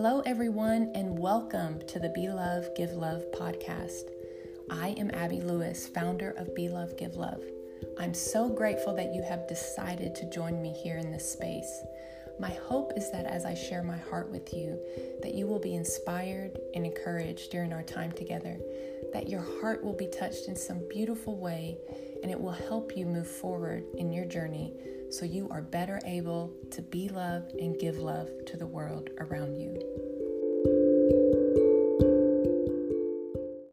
Hello, everyone, and welcome to the Be Love, Give Love podcast. I am Abby Lewis, founder of Be Love, Give Love. I'm so grateful that you have decided to join me here in this space. My hope is that as I share my heart with you, that you will be inspired and encouraged during our time together, that your heart will be touched in some beautiful way, and it will help you move forward in your journey so you are better able to be love and give love to the world around you.